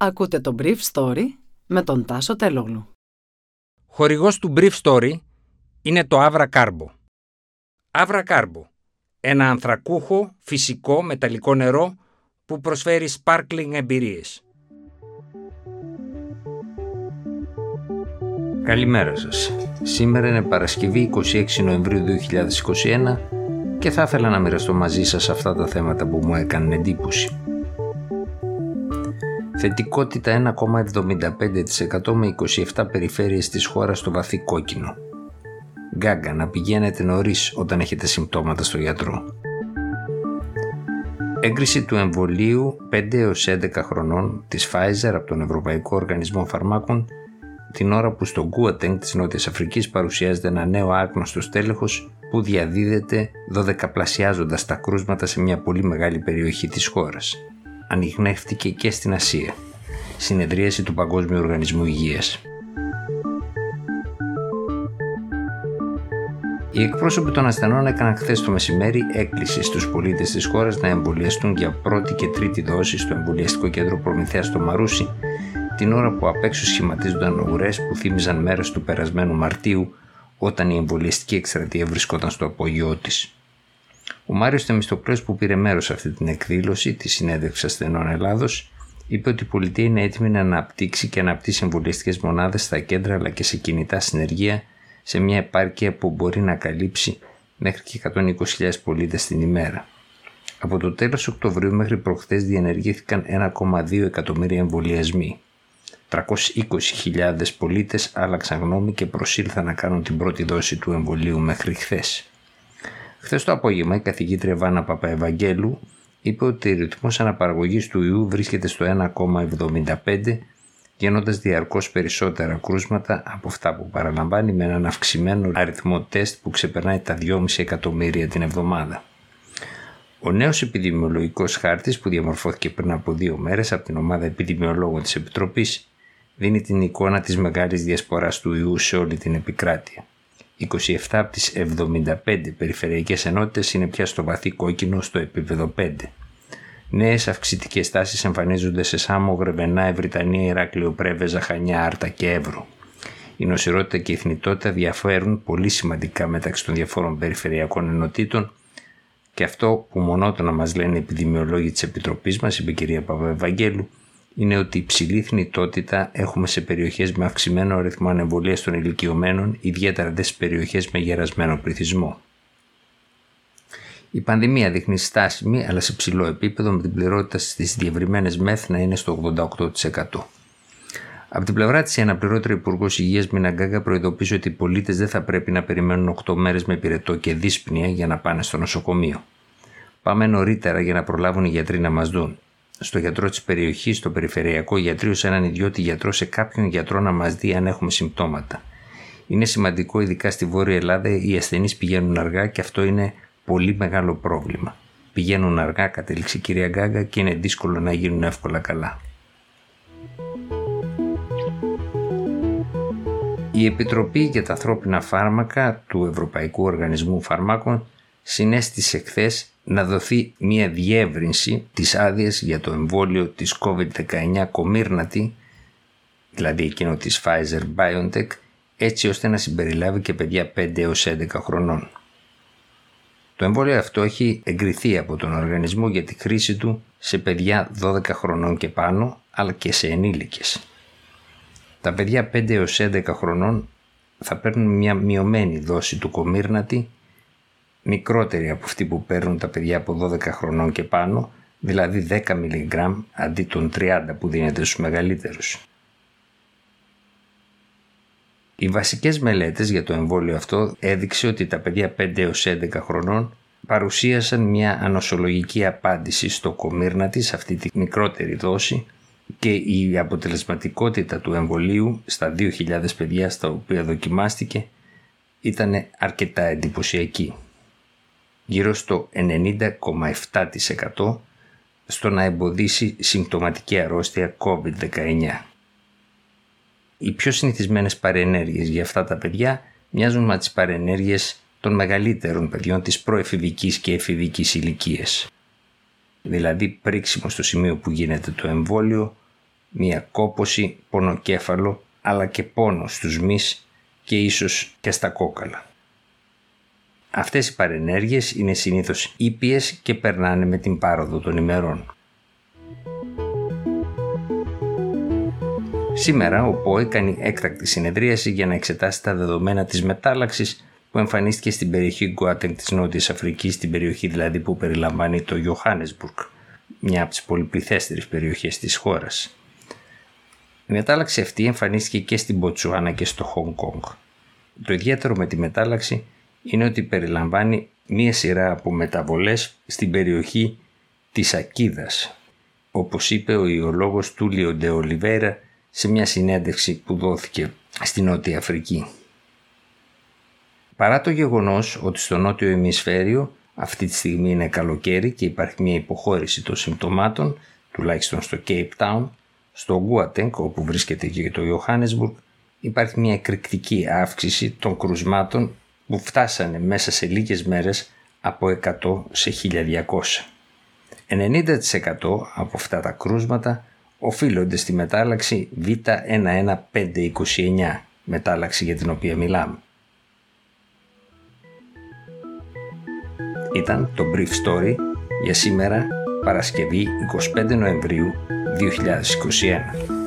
Ακούτε το Brief Story με τον Τάσο Τελόγλου. Χορηγός του Brief Story είναι το Avra Carbo. Avra Carbo, ένα ανθρακούχο, φυσικό, μεταλλικό νερό που προσφέρει sparkling εμπειρίες. Καλημέρα σας. Σήμερα είναι Παρασκευή 26 Νοεμβρίου 2021 και θα ήθελα να μοιραστώ μαζί σας αυτά τα θέματα που μου έκαναν εντύπωση. Θετικότητα 1,75% με 27 περιφέρειες της χώρας στο βαθύ κόκκινο. Γκάγκα να πηγαίνετε νωρίς όταν έχετε συμπτώματα στο γιατρό. Έγκριση του εμβολίου 5 έως 11 χρονών της Pfizer από τον Ευρωπαϊκό Οργανισμό Φαρμάκων την ώρα που στο Γκουατέγκ της Νότιας Αφρικής παρουσιάζεται ένα νέο άγνωστο τέλεχος που διαδίδεται δωδεκαπλασιάζοντας τα κρούσματα σε μια πολύ μεγάλη περιοχή της χώρας ανοιχνεύτηκε και στην Ασία. Συνεδρίαση του Παγκόσμιου Οργανισμού Υγείας. Οι εκπρόσωποι των ασθενών έκαναν χθες το μεσημέρι έκκληση στους πολίτες της χώρας να εμβολιαστούν για πρώτη και τρίτη δόση στο εμβολιαστικό κέντρο Προμηθέας στο Μαρούσι, την ώρα που απ' έξω σχηματίζονταν ουρές που θύμιζαν μέρες του περασμένου Μαρτίου, όταν η εμβολιαστική εκστρατεία βρισκόταν στο απόγειό της. Ο Μάριος Θεμιστοκλέος, που πήρε μέρος σε αυτή την εκδήλωση της Συνέντευξης Ασθενών Ελλάδος, είπε ότι η πολιτεία είναι έτοιμη να αναπτύξει και αναπτύσσει εμβολιαστικές μονάδες στα κέντρα αλλά και σε κινητά συνεργεία σε μια επάρκεια που μπορεί να καλύψει μέχρι και 120.000 πολίτες την ημέρα. Από το τέλος Οκτωβρίου μέχρι προχθές διενεργήθηκαν 1,2 εκατομμύρια εμβολιασμοί. 320.000 πολίτες άλλαξαν γνώμη και προσήλθαν να κάνουν την πρώτη δόση του εμβολίου μέχρι χθες. Χθες το απόγευμα η καθηγήτρια Βάνα Παπαευαγγέλου είπε ότι ο ρυθμός αναπαραγωγής του ιού βρίσκεται στο 1,75 γίνοντα διαρκώς περισσότερα κρούσματα από αυτά που παραλαμβάνει με έναν αυξημένο αριθμό τεστ που ξεπερνάει τα 2,5 εκατομμύρια την εβδομάδα. Ο νέος επιδημιολογικός χάρτης που διαμορφώθηκε πριν από δύο μέρες από την ομάδα επιδημιολόγων της Επιτροπής δίνει την εικόνα της μεγάλης διασποράς του ιού σε όλη την επικράτεια. 27 από τις 75 περιφερειακές ενότητες είναι πια στο βαθύ κόκκινο στο επίπεδο 5. Νέες αυξητικές τάσεις εμφανίζονται σε Σάμο, Γρεβενά, Ευρυτανία, Ηράκλειο, Πρέβεζα, Χανιά, Άρτα και Εύρο. Η νοσηρότητα και η εθνιτότητα διαφέρουν πολύ σημαντικά μεταξύ των διαφόρων περιφερειακών ενωτήτων και αυτό που μονότονα μας λένε οι επιδημιολόγοι της Επιτροπής μας, είπε η κυρία Παπαευαγγέλου, είναι ότι υψηλή θνητότητα έχουμε σε περιοχές με αυξημένο αριθμό ανεμβολίας των ηλικιωμένων, ιδιαίτερα δε στι περιοχές με γερασμένο πληθυσμό. Η πανδημία δείχνει στάσιμη αλλά σε ψηλό επίπεδο με την πληρότητα στις διευρυμένες μεθ να είναι στο 88%. Από την πλευρά της, η αναπληρώτρια Υπουργός Υγείας Μιναγκάγκα προειδοποίησε ότι οι πολίτες δεν θα πρέπει να περιμένουν 8 μέρες με πυρετό και δύσπνοια για να πάνε στο νοσοκομείο. Πάμε νωρίτερα για να προλάβουν οι γιατροί να μας δουν στο γιατρό της περιοχής, στο περιφερειακό γιατρίο, σε έναν ιδιώτη γιατρό, σε κάποιον γιατρό να μας δει αν έχουμε συμπτώματα. Είναι σημαντικό, ειδικά στη Βόρεια Ελλάδα, οι ασθενείς πηγαίνουν αργά και αυτό είναι πολύ μεγάλο πρόβλημα. Πηγαίνουν αργά, κατέληξε η κυρία Γκάγκα, και είναι δύσκολο να γίνουν εύκολα καλά. Η Επιτροπή για τα Ανθρώπινα Φάρμακα του Ευρωπαϊκού Οργανισμού Φαρμάκων συνέστησε χθες να δοθεί μια διεύρυνση της άδειας για το εμβόλιο της COVID-19 κομύρνατη, δηλαδή εκείνο της Pfizer-BioNTech, έτσι ώστε να συμπεριλάβει και παιδιά 5 έως 11 χρονών. Το εμβόλιο αυτό έχει εγκριθεί από τον οργανισμό για τη χρήση του σε παιδιά 12 χρονών και πάνω, αλλά και σε ενήλικες. Τα παιδιά 5 έως 11 χρονών θα παίρνουν μια μειωμένη δόση του κομύρνατη μικρότερη από αυτή που παίρνουν τα παιδιά από 12 χρονών και πάνω, δηλαδή 10 μιλιγκράμμ αντί των 30 που δίνεται στους μεγαλύτερους. Οι βασικές μελέτες για το εμβόλιο αυτό έδειξε ότι τα παιδιά 5 έως 11 χρονών παρουσίασαν μια ανοσολογική απάντηση στο κομύρνα της, αυτή τη μικρότερη δόση, και η αποτελεσματικότητα του εμβολίου στα 2.000 παιδιά στα οποία δοκιμάστηκε ήταν αρκετά εντυπωσιακή γύρω στο 90,7% στο να εμποδίσει συμπτωματική αρρώστια COVID-19. Οι πιο συνηθισμένες παρενέργειες για αυτά τα παιδιά μοιάζουν με τις παρενέργειες των μεγαλύτερων παιδιών της προεφηβικής και εφηβικής ηλικίας. Δηλαδή πρίξιμο στο σημείο που γίνεται το εμβόλιο, μια κόποση, πονοκέφαλο, αλλά και πόνο στους μυς και ίσως και στα κόκαλα. Αυτές οι παρενέργειες είναι συνήθως ήπιες και περνάνε με την πάροδο των ημερών. Σήμερα ο ΠΟΕ κάνει έκτακτη συνεδρίαση για να εξετάσει τα δεδομένα της μετάλλαξης που εμφανίστηκε στην περιοχή Γκουάτεγκ της Νότιας Αφρικής, στην περιοχή δηλαδή που περιλαμβάνει το Johannesburg, μια από τις πολυπληθέστερες περιοχές της χώρας. Η μετάλλαξη αυτή εμφανίστηκε και στην Ποτσουάνα και στο Χονγκ Κονγκ. Το ιδιαίτερο με τη μετάλλαξη είναι ότι περιλαμβάνει μία σειρά από μεταβολές στην περιοχή της Ακίδας, όπως είπε ο ιολόγος Τούλιο Ντεολιβέρα σε μια συνέντευξη που δόθηκε στη Νότια Αφρική. Παρά το γεγονός ότι στο νότιο ημισφαίριο αυτή τη στιγμή είναι καλοκαίρι και υπάρχει μια υποχώρηση των συμπτωμάτων, τουλάχιστον στο Cape Town, στο Γκουατέγκ όπου βρίσκεται και το Johannesburg, υπάρχει μια εκρηκτική αύξηση των κρουσμάτων που φτάσανε μέσα σε λίγες μέρες από 100 σε 1200. 90% από αυτά τα κρούσματα οφείλονται στη μετάλλαξη Β11529, μετάλλαξη για την οποία μιλάμε. Ήταν το Brief Story για σήμερα Παρασκευή 25 Νοεμβρίου 2021.